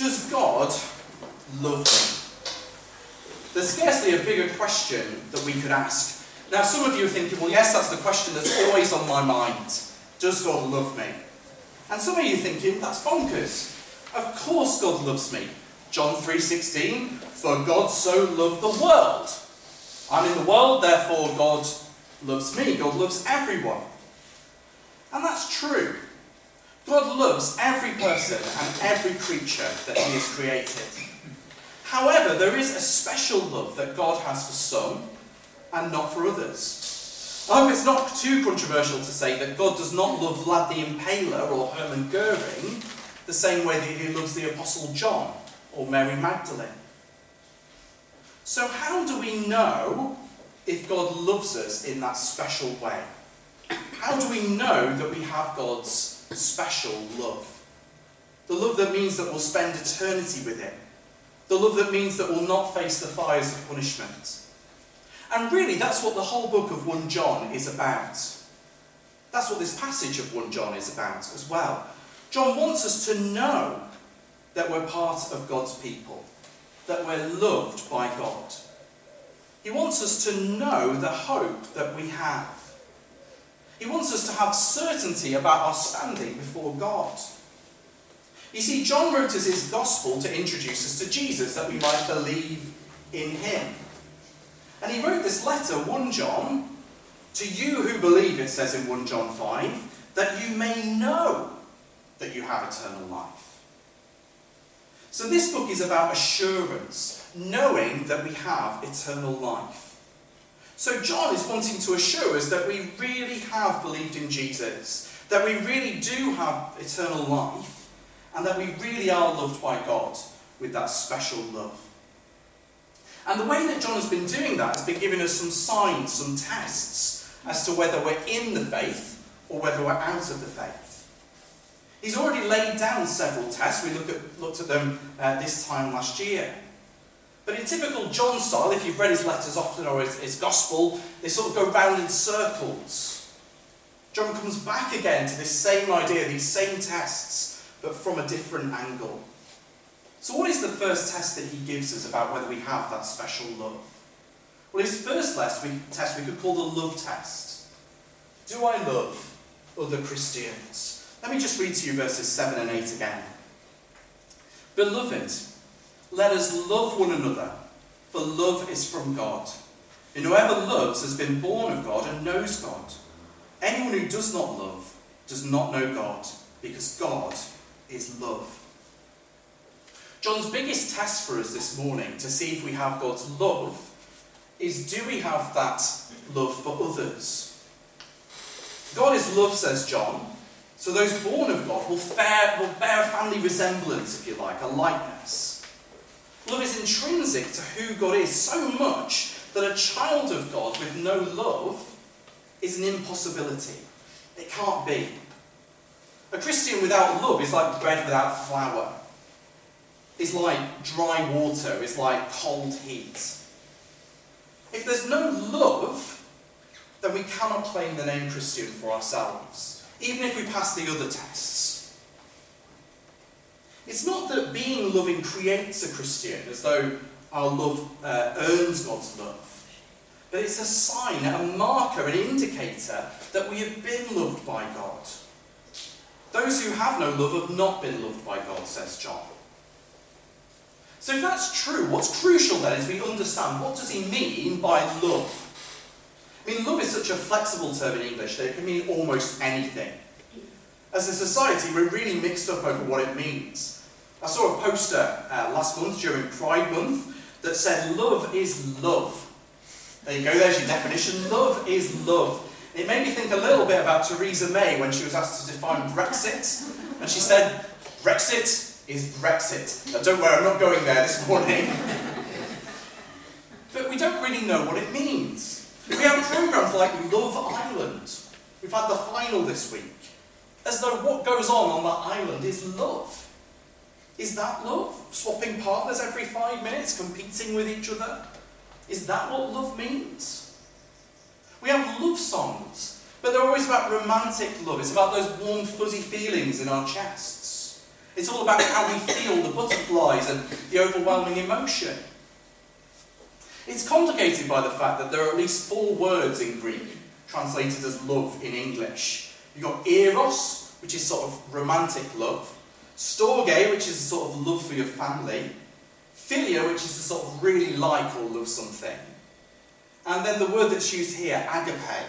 Does God love me? There's scarcely a bigger question that we could ask. Now, some of you are thinking, well, yes, that's the question that's always on my mind. Does God love me? And some of you are thinking, that's bonkers. Of course God loves me. John 3.16, for God so loved the world. I'm in the world, therefore God loves me. God loves everyone. And that's true. God loves every person and every creature that he has created. However, there is a special love that God has for some and not for others. I hope it's not too controversial to say that God does not love Vlad the Impaler or Hermann Goering the same way that he loves the Apostle John or Mary Magdalene. So, how do we know if God loves us in that special way? How do we know that we have God's special love? The love that means that we'll spend eternity with Him. The love that means that we'll not face the fires of punishment. And really, that's what the whole book of 1 John is about. That's what this passage of 1 John is about as well. John wants us to know that we're part of God's people, that we're loved by God. He wants us to know the hope that we have. He wants us to have certainty about our standing before God. You see, John wrote us his gospel to introduce us to Jesus, that we might believe in him. And he wrote this letter, 1 John, to you who believe, it says in 1 John 5, that you may know that you have eternal life. So this book is about assurance, knowing that we have eternal life. So John is wanting to assure us that we really have believed in Jesus, that we really do have eternal life, and that we really are loved by God with that special love. And the way that John has been doing that has been giving us some signs, some tests, as to whether we're in the faith or whether we're out of the faith. He's already laid down several tests. We look at, looked at them uh, this time last year. But in typical John style, if you've read his letters often or his, his gospel, they sort of go round in circles. John comes back again to this same idea, these same tests, but from a different angle. So, what is the first test that he gives us about whether we have that special love? Well, his first test we, test we could call the love test. Do I love other Christians? Let me just read to you verses 7 and 8 again. Beloved, let us love one another, for love is from God. And whoever loves has been born of God and knows God. Anyone who does not love does not know God, because God is love. John's biggest test for us this morning to see if we have God's love is do we have that love for others? God is love, says John. So those born of God will, bear, will bear a family resemblance, if you like, a likeness. Love is intrinsic to who God is so much that a child of God with no love is an impossibility. It can't be. A Christian without love is like bread without flour. It's like dry water. It's like cold heat. If there's no love, then we cannot claim the name Christian for ourselves, even if we pass the other tests. It's not that being loving creates a Christian, as though our love uh, earns God's love. But it's a sign, a marker, an indicator that we have been loved by God. Those who have no love have not been loved by God, says John. So if that's true, what's crucial then is we understand what does he mean by love? I mean, love is such a flexible term in English that it can mean almost anything. As a society, we're really mixed up over what it means. I saw a poster uh, last month during Pride Month that said, Love is love. There you go, there's your definition. Love is love. It made me think a little bit about Theresa May when she was asked to define Brexit. And she said, Brexit is Brexit. Now, don't worry, I'm not going there this morning. but we don't really know what it means. We have programs like Love Island. We've had the final this week. As though what goes on on that island is love. Is that love? Swapping partners every five minutes, competing with each other? Is that what love means? We have love songs, but they're always about romantic love. It's about those warm, fuzzy feelings in our chests. It's all about how we feel the butterflies and the overwhelming emotion. It's complicated by the fact that there are at least four words in Greek translated as love in English. You've got eros, which is sort of romantic love, storge, which is a sort of love for your family, philia, which is to sort of really like or love something, and then the word that's used here, agape.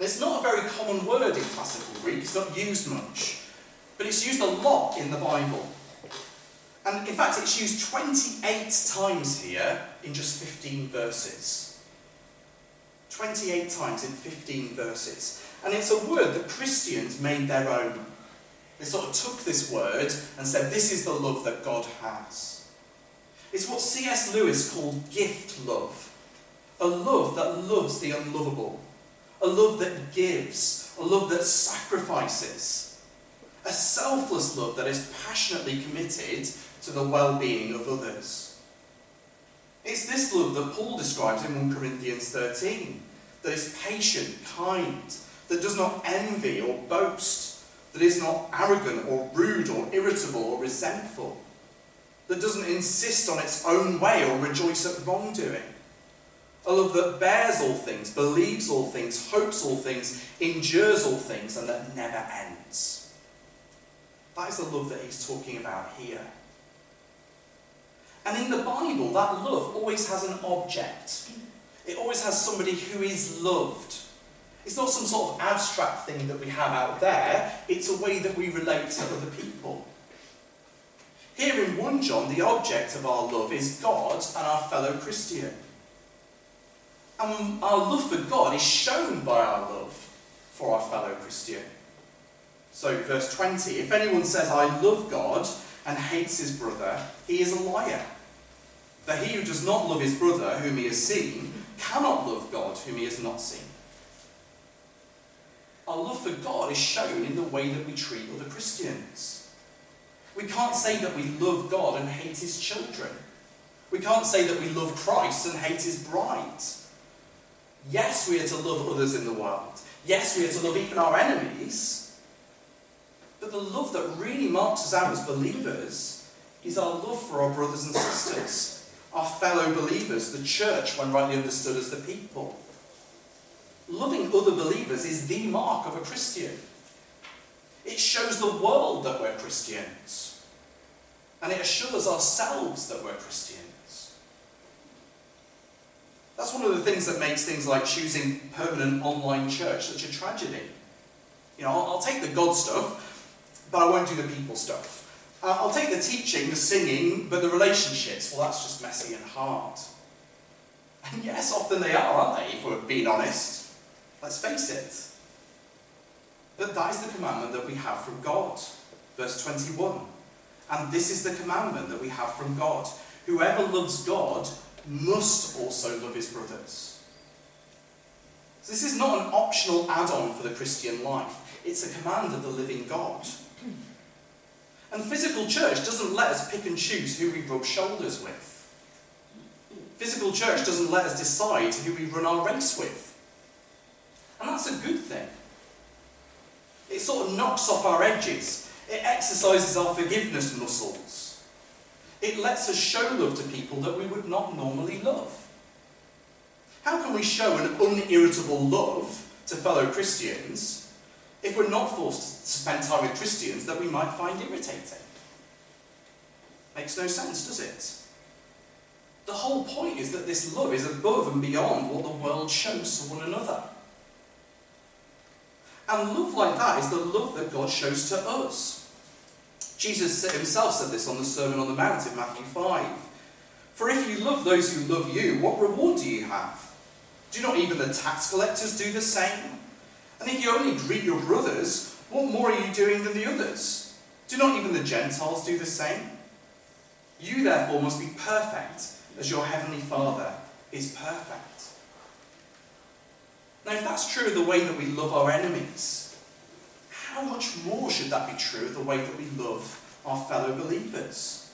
It's not a very common word in classical Greek, it's not used much, but it's used a lot in the Bible. And in fact, it's used 28 times here in just 15 verses. 28 times in 15 verses. And it's a word that Christians made their own. They sort of took this word and said, This is the love that God has. It's what C.S. Lewis called gift love a love that loves the unlovable, a love that gives, a love that sacrifices, a selfless love that is passionately committed to the well being of others. It's this love that Paul describes in 1 Corinthians 13 that is patient, kind, that does not envy or boast, that is not arrogant or rude or irritable or resentful, that doesn't insist on its own way or rejoice at wrongdoing. A love that bears all things, believes all things, hopes all things, endures all things, and that never ends. That is the love that he's talking about here. And in the Bible, that love always has an object. It always has somebody who is loved. It's not some sort of abstract thing that we have out there, it's a way that we relate to other people. Here in 1 John, the object of our love is God and our fellow Christian. And our love for God is shown by our love for our fellow Christian. So, verse 20 if anyone says, I love God and hates his brother, he is a liar. For he who does not love his brother, whom he has seen, cannot love God, whom he has not seen. Our love for God is shown in the way that we treat other Christians. We can't say that we love God and hate his children. We can't say that we love Christ and hate his bride. Yes, we are to love others in the world. Yes, we are to love even our enemies. But the love that really marks us out as believers is our love for our brothers and sisters our fellow believers, the church, when rightly understood as the people. Loving other believers is the mark of a Christian. It shows the world that we're Christians. And it assures ourselves that we're Christians. That's one of the things that makes things like choosing permanent online church such a tragedy. You know, I'll, I'll take the God stuff, but I won't do the people stuff. Uh, I'll take the teaching, the singing, but the relationships, well, that's just messy and hard. And yes, often they are, aren't they, if we're being honest? Let's face it. But that is the commandment that we have from God. Verse 21. And this is the commandment that we have from God. Whoever loves God must also love his brothers. This is not an optional add on for the Christian life, it's a command of the living God. And physical church doesn't let us pick and choose who we rub shoulders with. Physical church doesn't let us decide who we run our race with. That's a good thing. It sort of knocks off our edges. It exercises our forgiveness muscles. It lets us show love to people that we would not normally love. How can we show an unirritable love to fellow Christians if we're not forced to spend time with Christians that we might find irritating. Makes no sense, does it? The whole point is that this love is above and beyond what the world shows to one another. And love like that is the love that God shows to us. Jesus himself said this on the Sermon on the Mount in Matthew 5. For if you love those who love you, what reward do you have? Do not even the tax collectors do the same? And if you only greet your brothers, what more are you doing than the others? Do not even the Gentiles do the same? You therefore must be perfect, as your heavenly Father is perfect. Now, if that's true of the way that we love our enemies, how much more should that be true of the way that we love our fellow believers?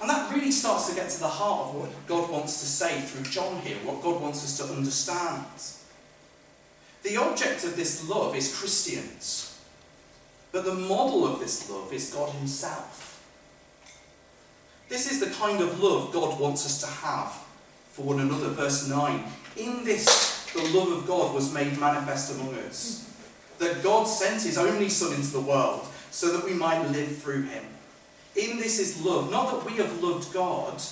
And that really starts to get to the heart of what God wants to say through John here, what God wants us to understand. The object of this love is Christians. But the model of this love is God Himself. This is the kind of love God wants us to have for one another. Verse 9 In this, the love of God was made manifest among us. That God sent His only Son into the world so that we might live through Him. In this is love, not that we have loved God,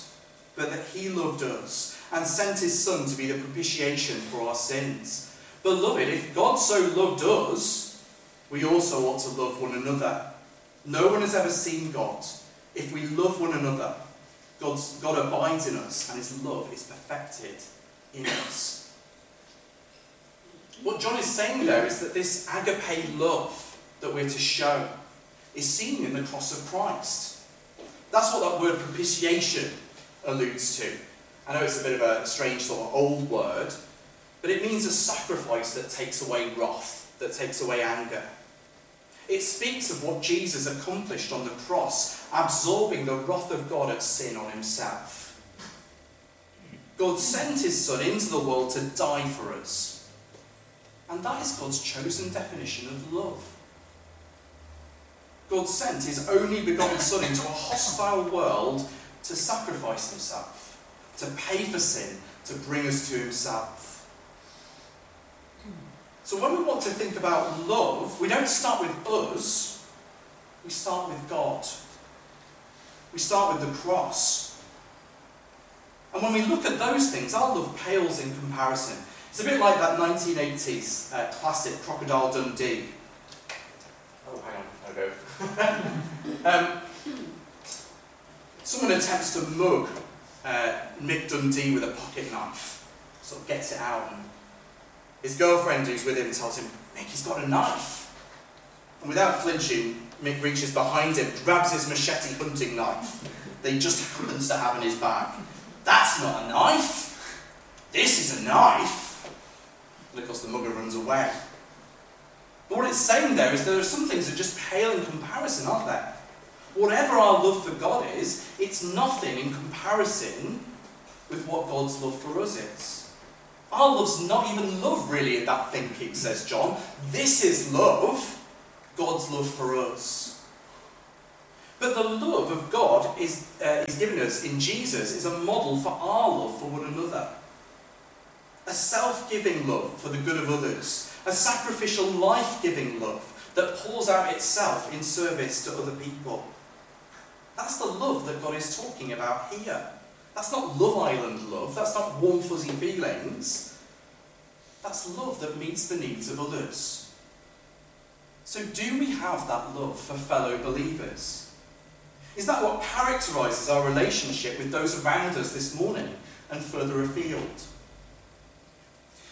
but that He loved us and sent His Son to be the propitiation for our sins. Beloved, if God so loved us, we also ought to love one another. No one has ever seen God. If we love one another, God's, God abides in us and His love is perfected in us. What John is saying there is that this agape love that we're to show is seen in the cross of Christ. That's what that word propitiation alludes to. I know it's a bit of a strange sort of old word, but it means a sacrifice that takes away wrath, that takes away anger. It speaks of what Jesus accomplished on the cross, absorbing the wrath of God at sin on himself. God sent his Son into the world to die for us. And that is God's chosen definition of love. God sent his only begotten Son into a hostile world to sacrifice himself, to pay for sin, to bring us to himself. So when we want to think about love, we don't start with us, we start with God. We start with the cross. And when we look at those things, our love pales in comparison. It's a bit like that 1980s uh, classic Crocodile Dundee. Oh, hang on, I'll go. um, someone attempts to mug uh, Mick Dundee with a pocket knife, sort of gets it out and his girlfriend who's with him tells him, Mick, he's got a knife. And without flinching, Mick reaches behind him, grabs his machete hunting knife that he just happens to have in his bag. That's not a knife. This is a knife. And of course, the mugger runs away. But what it's saying there is there are some things that just pale in comparison, aren't there? Whatever our love for God is, it's nothing in comparison with what God's love for us is. Our love's not even love, really, in that thinking, says John. This is love, God's love for us. But the love of God is, uh, is given us in Jesus is a model for our love for one another. A self giving love for the good of others, a sacrificial, life giving love that pours out itself in service to other people. That's the love that God is talking about here. That's not Love Island love. That's not warm, fuzzy feelings. That's love that meets the needs of others. So, do we have that love for fellow believers? Is that what characterises our relationship with those around us this morning and further afield?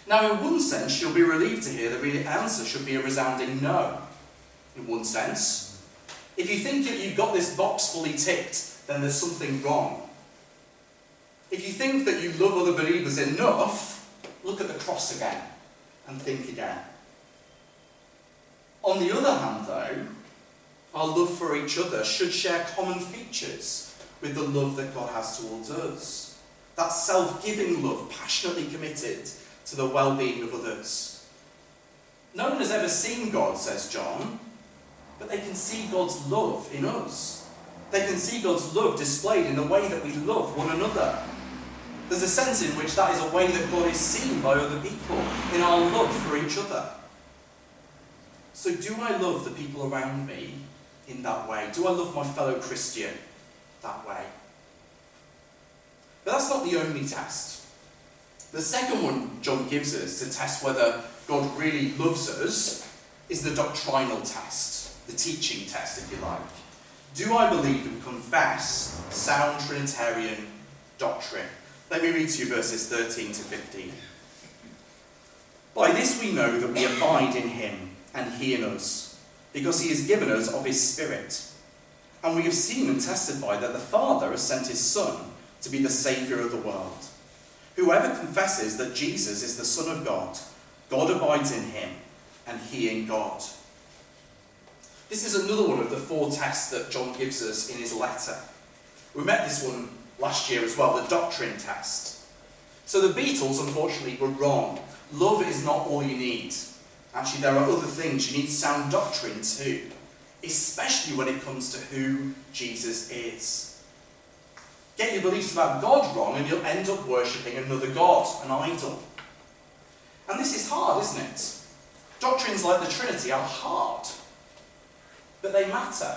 Now, in one sense, you'll be relieved to hear that the answer should be a resounding no. In one sense, if you think that you've got this box fully ticked, then there's something wrong. If you think that you love other believers enough, look at the cross again and think again. On the other hand, though, our love for each other should share common features with the love that God has towards us. That self giving love, passionately committed to the well being of others. No one has ever seen God, says John, but they can see God's love in us. They can see God's love displayed in the way that we love one another. There's a sense in which that is a way that God is seen by other people, in our love for each other. So, do I love the people around me in that way? Do I love my fellow Christian that way? But that's not the only test. The second one John gives us to test whether God really loves us is the doctrinal test, the teaching test, if you like. Do I believe and confess sound Trinitarian doctrine? Let me read to you verses 13 to 15. By this we know that we abide in him and he in us, because he has given us of his Spirit. And we have seen and testified that the Father has sent his Son to be the Saviour of the world. Whoever confesses that Jesus is the Son of God, God abides in him, and he in God. This is another one of the four tests that John gives us in his letter. We met this one last year as well, the doctrine test. So the Beatles, unfortunately, were wrong. Love is not all you need. Actually, there are other things. You need sound doctrine too. especially when it comes to who Jesus is. Get your beliefs about God wrong and you'll end up worshipping another God, an idol. And this is hard, isn't it? Doctrines like the Trinity are hard, but they matter.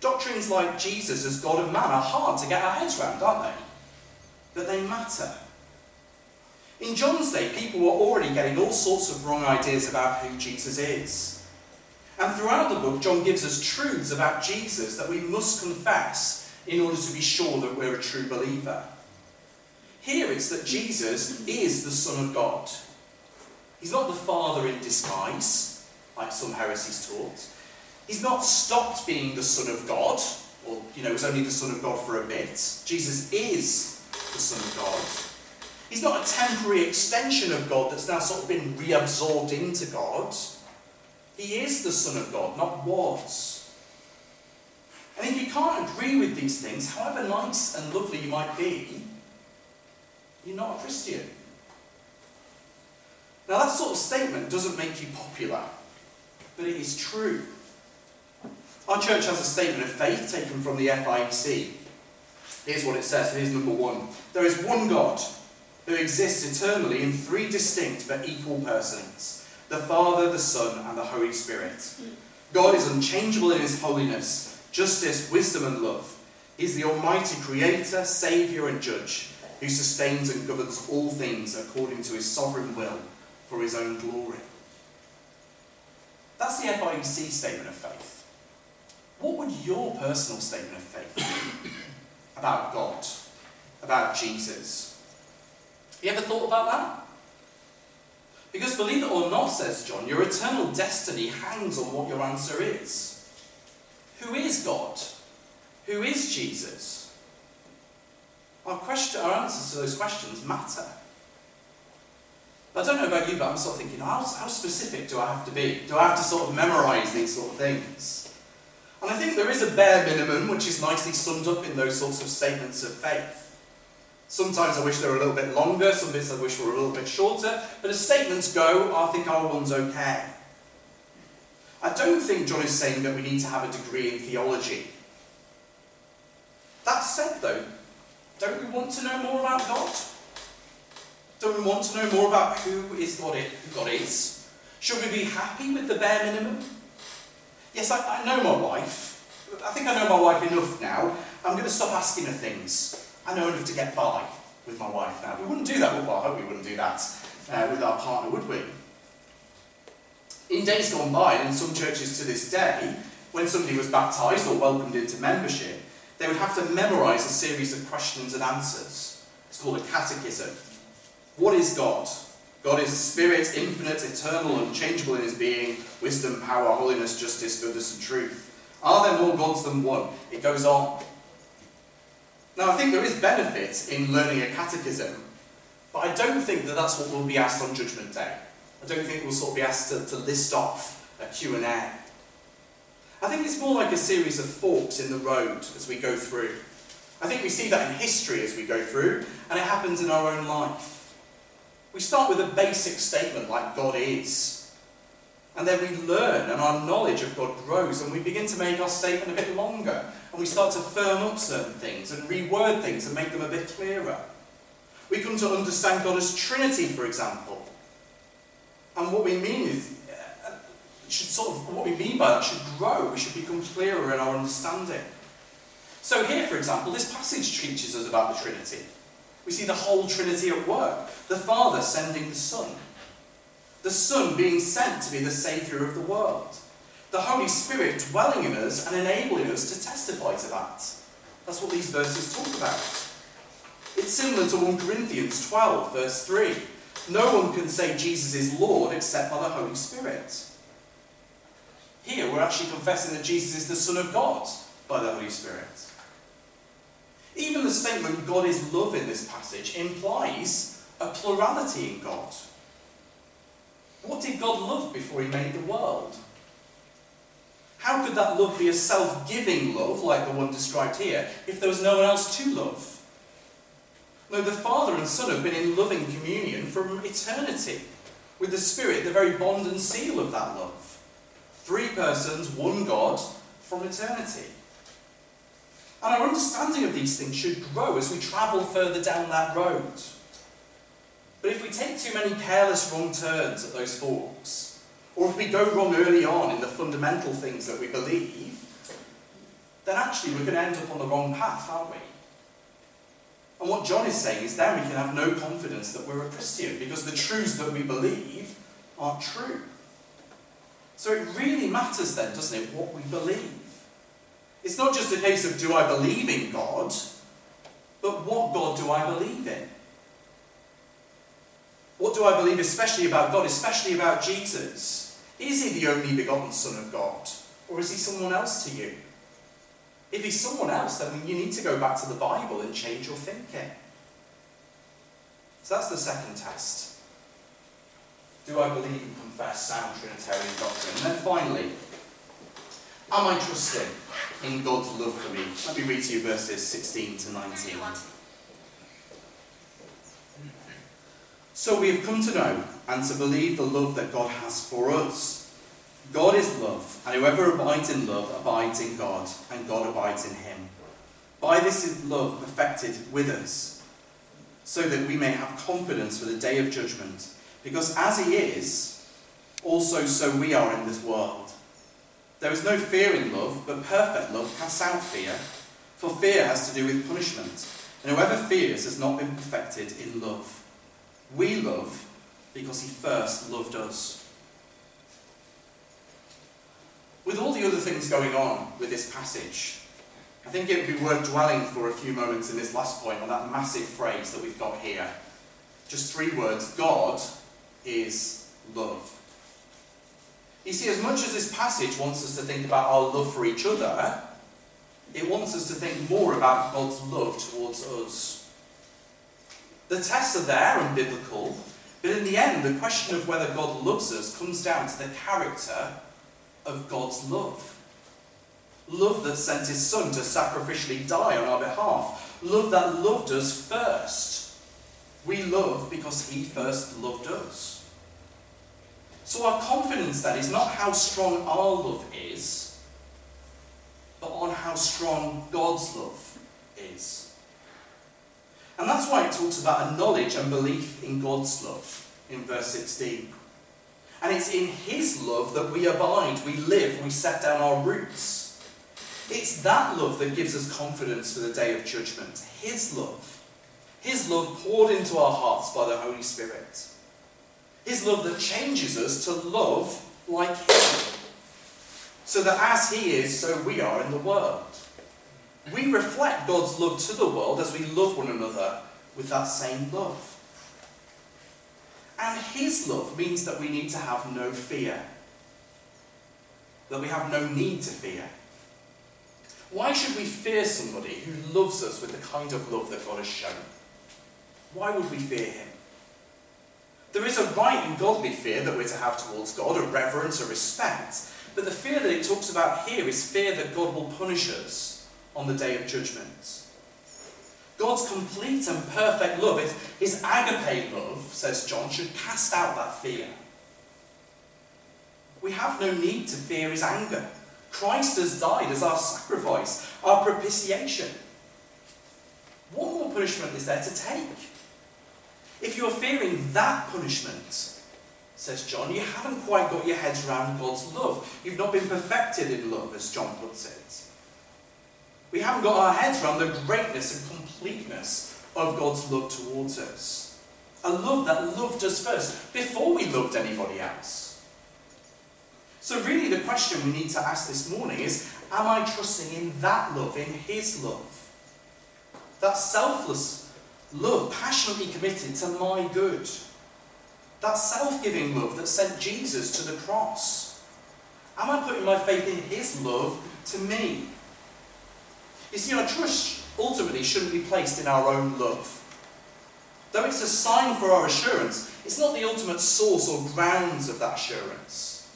Doctrines like Jesus as God and man are hard to get our heads around, aren't they? But they matter. In John's day, people were already getting all sorts of wrong ideas about who Jesus is. And throughout the book, John gives us truths about Jesus that we must confess in order to be sure that we're a true believer. Here it's that Jesus is the Son of God. He's not the Father in disguise, like some heresies taught. He's not stopped being the Son of God, or, you know, was only the Son of God for a bit. Jesus is the Son of God. He's not a temporary extension of God that's now sort of been reabsorbed into God. He is the Son of God, not was. And if you can't agree with these things, however nice and lovely you might be, you're not a Christian. Now, that sort of statement doesn't make you popular, but it is true. Our church has a statement of faith taken from the FIEC. Here's what it says. Here's number one. There is one God who exists eternally in three distinct but equal persons the Father, the Son, and the Holy Spirit. God is unchangeable in his holiness, justice, wisdom, and love. He is the Almighty Creator, Saviour, and Judge, who sustains and governs all things according to his sovereign will for his own glory. That's the FIEC statement of faith. What would your personal statement of faith be about God, about Jesus? You ever thought about that? Because believe it or not, says John, your eternal destiny hangs on what your answer is. Who is God? Who is Jesus? Our, question, our answers to those questions matter. I don't know about you, but I'm sort of thinking, how, how specific do I have to be? Do I have to sort of memorize these sort of things? And I think there is a bare minimum which is nicely summed up in those sorts of statements of faith. Sometimes I wish they were a little bit longer, some bits I wish were a little bit shorter, but as statements go, I think our one's okay. I don't think John is saying that we need to have a degree in theology. That said, though, don't we want to know more about God? Don't we want to know more about who is God, who God is? Should we be happy with the bare minimum? Yes, I, I know my wife. I think I know my wife enough now. I'm going to stop asking her things. I know enough to get by with my wife now. We wouldn't do that, I hope we wouldn't do that uh, with our partner, would we? In days gone by, and in some churches to this day, when somebody was baptised or welcomed into membership, they would have to memorise a series of questions and answers. It's called a catechism. What is God? God is a spirit, infinite, eternal, unchangeable in his being, wisdom, power, holiness, justice, goodness, and truth. Are there more gods than one? It goes on. Now, I think there is benefit in learning a catechism, but I don't think that that's what we'll be asked on Judgment Day. I don't think we'll sort of be asked to, to list off a Q&A. I think it's more like a series of forks in the road as we go through. I think we see that in history as we go through, and it happens in our own life. We start with a basic statement like God is. And then we learn, and our knowledge of God grows, and we begin to make our statement a bit longer and we start to firm up certain things and reword things and make them a bit clearer. We come to understand God as Trinity, for example. And what we mean is, uh, should sort of, what we mean by that should grow. We should become clearer in our understanding. So here, for example, this passage teaches us about the Trinity. We see the whole Trinity at work. The Father sending the Son. The Son being sent to be the Saviour of the world the Holy Spirit dwelling in us and enabling us to testify to that. That's what these verses talk about. It's similar to 1 Corinthians 12, verse 3. No one can say Jesus is Lord except by the Holy Spirit. Here we're actually confessing that Jesus is the Son of God by the Holy Spirit. Even the statement God is love in this passage implies a plurality in God. What did God love before he made the world? How could that love be a self giving love, like the one described here, if there was no one else to love? No, the Father and Son have been in loving communion from eternity, with the Spirit, the very bond and seal of that love. Three persons, one God, from eternity. And our understanding of these things should grow as we travel further down that road. But if we take too many careless wrong turns at those forks, or if we go wrong early on in the fundamental things that we believe, then actually we're going to end up on the wrong path, aren't we? And what John is saying is then we can have no confidence that we're a Christian because the truths that we believe aren't true. So it really matters then, doesn't it, what we believe? It's not just a case of do I believe in God, but what God do I believe in? What do I believe especially about God, especially about Jesus? Is he the only begotten Son of God? Or is he someone else to you? If he's someone else, then you need to go back to the Bible and change your thinking. So that's the second test. Do I believe and confess sound Trinitarian doctrine? And then finally, am I trusting in God's love for me? Let me read to you verses 16 to 19. So we have come to know and to believe the love that God has for us. God is love, and whoever abides in love abides in God, and God abides in him. By this is love perfected with us, so that we may have confidence for the day of judgment. Because as he is, also so we are in this world. There is no fear in love, but perfect love casts out fear, for fear has to do with punishment, and whoever fears has not been perfected in love. We love because he first loved us. With all the other things going on with this passage, I think it would be worth dwelling for a few moments in this last point on that massive phrase that we've got here. Just three words God is love. You see, as much as this passage wants us to think about our love for each other, it wants us to think more about God's love towards us. The tests are there and biblical, but in the end, the question of whether God loves us comes down to the character of God's love. Love that sent his son to sacrificially die on our behalf. Love that loved us first. We love because he first loved us. So our confidence then is not how strong our love is, but on how strong God's love is. And that's why it talks about a knowledge and belief in God's love in verse 16. And it's in His love that we abide, we live, we set down our roots. It's that love that gives us confidence for the day of judgment. His love. His love poured into our hearts by the Holy Spirit. His love that changes us to love like Him. So that as He is, so we are in the world. We reflect God's love to the world as we love one another with that same love. And His love means that we need to have no fear, that we have no need to fear. Why should we fear somebody who loves us with the kind of love that God has shown? Why would we fear Him? There is a right and godly fear that we're to have towards God, a reverence, a respect. But the fear that it talks about here is fear that God will punish us on the day of judgment. God's complete and perfect love, his agape love, says John, should cast out that fear. We have no need to fear his anger. Christ has died as our sacrifice, our propitiation. What more punishment is there to take? If you're fearing that punishment, says John, you haven't quite got your heads around God's love. You've not been perfected in love, as John puts it. We haven't got our heads around the greatness and completeness of God's love towards us. A love that loved us first, before we loved anybody else. So, really, the question we need to ask this morning is Am I trusting in that love, in His love? That selfless love, passionately committed to my good. That self giving love that sent Jesus to the cross. Am I putting my faith in His love to me? You see, our trust ultimately shouldn't be placed in our own love. Though it's a sign for our assurance, it's not the ultimate source or grounds of that assurance.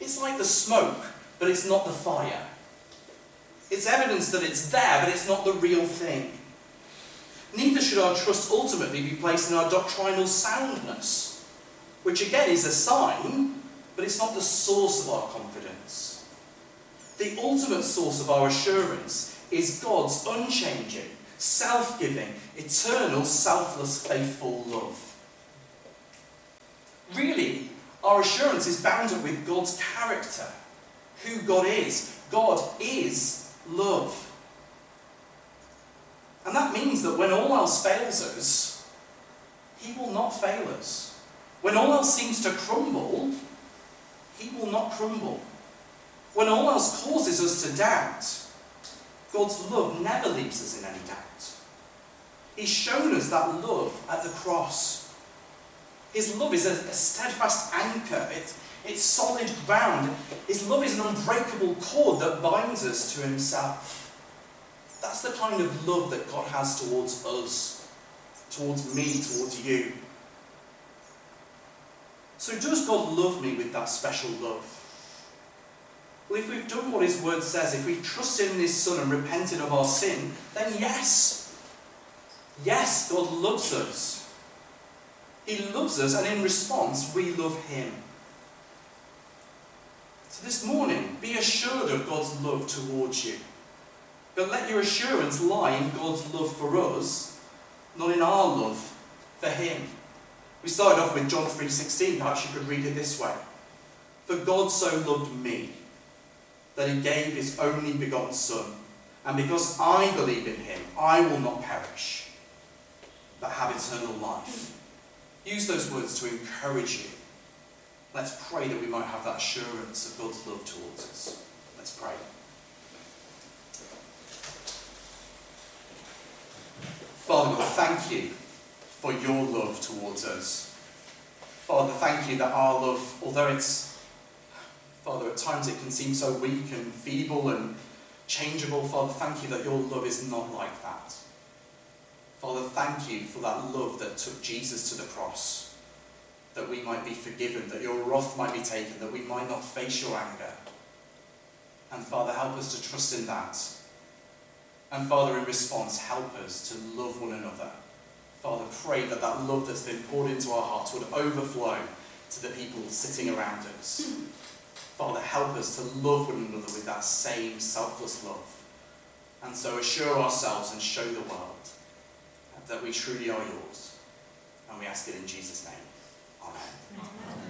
It's like the smoke, but it's not the fire. It's evidence that it's there, but it's not the real thing. Neither should our trust ultimately be placed in our doctrinal soundness, which again is a sign, but it's not the source of our confidence. The ultimate source of our assurance is God's unchanging, self giving, eternal, selfless, faithful love. Really, our assurance is bounded with God's character, who God is. God is love. And that means that when all else fails us, He will not fail us. When all else seems to crumble, He will not crumble. When all else causes us to doubt, God's love never leaves us in any doubt. He's shown us that love at the cross. His love is a, a steadfast anchor. It, it's solid ground. His love is an unbreakable cord that binds us to himself. That's the kind of love that God has towards us, towards me, towards you. So, does God love me with that special love? Well, if we've done what His Word says, if we've trusted in His Son and repented of our sin, then yes. Yes, God loves us. He loves us, and in response, we love Him. So this morning, be assured of God's love towards you. But let your assurance lie in God's love for us, not in our love for Him. We started off with John 3.16, perhaps you could read it this way. For God so loved me, that he gave his only begotten Son, and because I believe in him, I will not perish, but have eternal life. Use those words to encourage you. Let's pray that we might have that assurance of God's love towards us. Let's pray. Father God, thank you for your love towards us. Father, thank you that our love, although it's, Father, at times it can seem so weak and feeble and changeable, Father, thank you that your love is not like that. Father, thank you for that love that took Jesus to the cross, that we might be forgiven, that your wrath might be taken, that we might not face your anger. And Father, help us to trust in that and Father, in response, help us to love one another. Father, pray that that love that's been poured into our hearts would overflow to the people sitting around us. Father, help us to love one another with that same selfless love. And so assure ourselves and show the world that we truly are yours. And we ask it in Jesus' name. Amen. Amen.